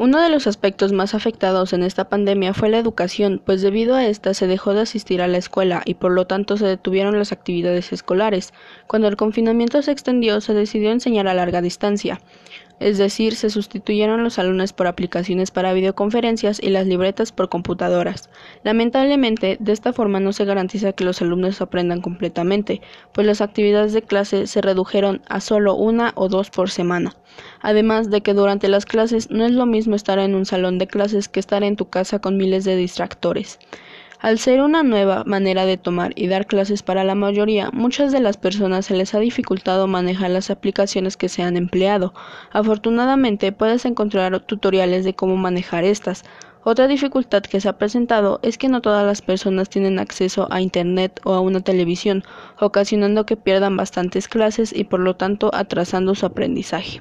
Uno de los aspectos más afectados en esta pandemia fue la educación, pues debido a esta se dejó de asistir a la escuela y por lo tanto se detuvieron las actividades escolares. Cuando el confinamiento se extendió, se decidió enseñar a larga distancia es decir, se sustituyeron los salones por aplicaciones para videoconferencias y las libretas por computadoras. Lamentablemente, de esta forma no se garantiza que los alumnos aprendan completamente, pues las actividades de clase se redujeron a solo una o dos por semana. Además de que durante las clases no es lo mismo estar en un salón de clases que estar en tu casa con miles de distractores. Al ser una nueva manera de tomar y dar clases para la mayoría, muchas de las personas se les ha dificultado manejar las aplicaciones que se han empleado. Afortunadamente puedes encontrar tutoriales de cómo manejar estas. Otra dificultad que se ha presentado es que no todas las personas tienen acceso a Internet o a una televisión, ocasionando que pierdan bastantes clases y por lo tanto atrasando su aprendizaje.